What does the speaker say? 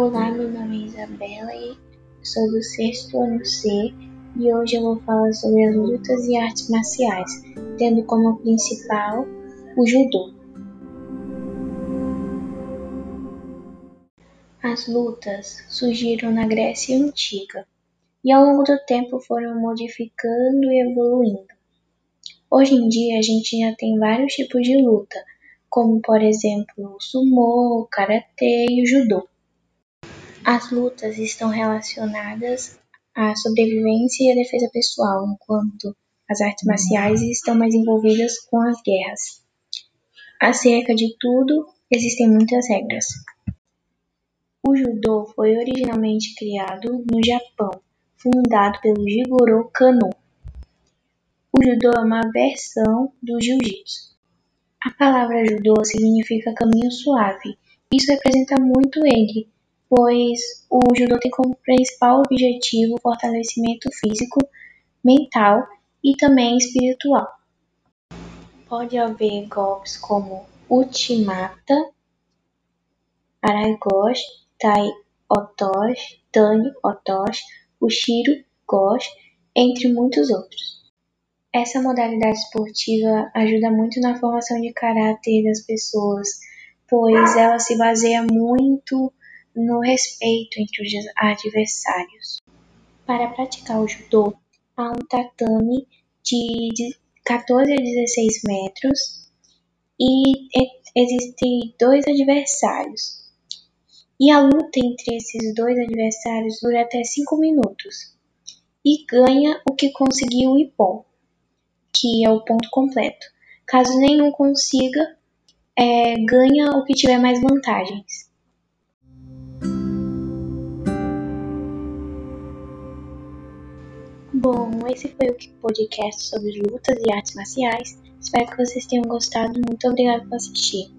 Olá, meu nome é Isabela e sou do sexto ano C e hoje eu vou falar sobre as lutas e artes marciais, tendo como principal o judô. As lutas surgiram na Grécia Antiga e ao longo do tempo foram modificando e evoluindo. Hoje em dia a gente já tem vários tipos de luta, como por exemplo o sumô, o karatê e o judô. As lutas estão relacionadas à sobrevivência e à defesa pessoal, enquanto as artes marciais estão mais envolvidas com as guerras. Acerca de tudo, existem muitas regras. O judô foi originalmente criado no Japão, fundado pelo Jigoro Kano. O judô é uma versão do jiu-jitsu. A palavra judô significa caminho suave. Isso representa muito ele, pois o judô tem como principal objetivo o fortalecimento físico, mental e também espiritual. Pode haver golpes como Uchimata, Araigoshi, Tai Otoshi, Tani Otoshi, Ushiro Goshi, entre muitos outros. Essa modalidade esportiva ajuda muito na formação de caráter das pessoas, pois ela se baseia muito no respeito entre os adversários. Para praticar o judô, há um tatame de 14 a 16 metros e existem dois adversários. E a luta entre esses dois adversários dura até 5 minutos. E ganha o que conseguiu o Ippon, que é o ponto completo. Caso nenhum consiga, é, ganha o que tiver mais vantagens. Bom, esse foi o podcast sobre lutas e artes marciais. Espero que vocês tenham gostado. Muito obrigado por assistir.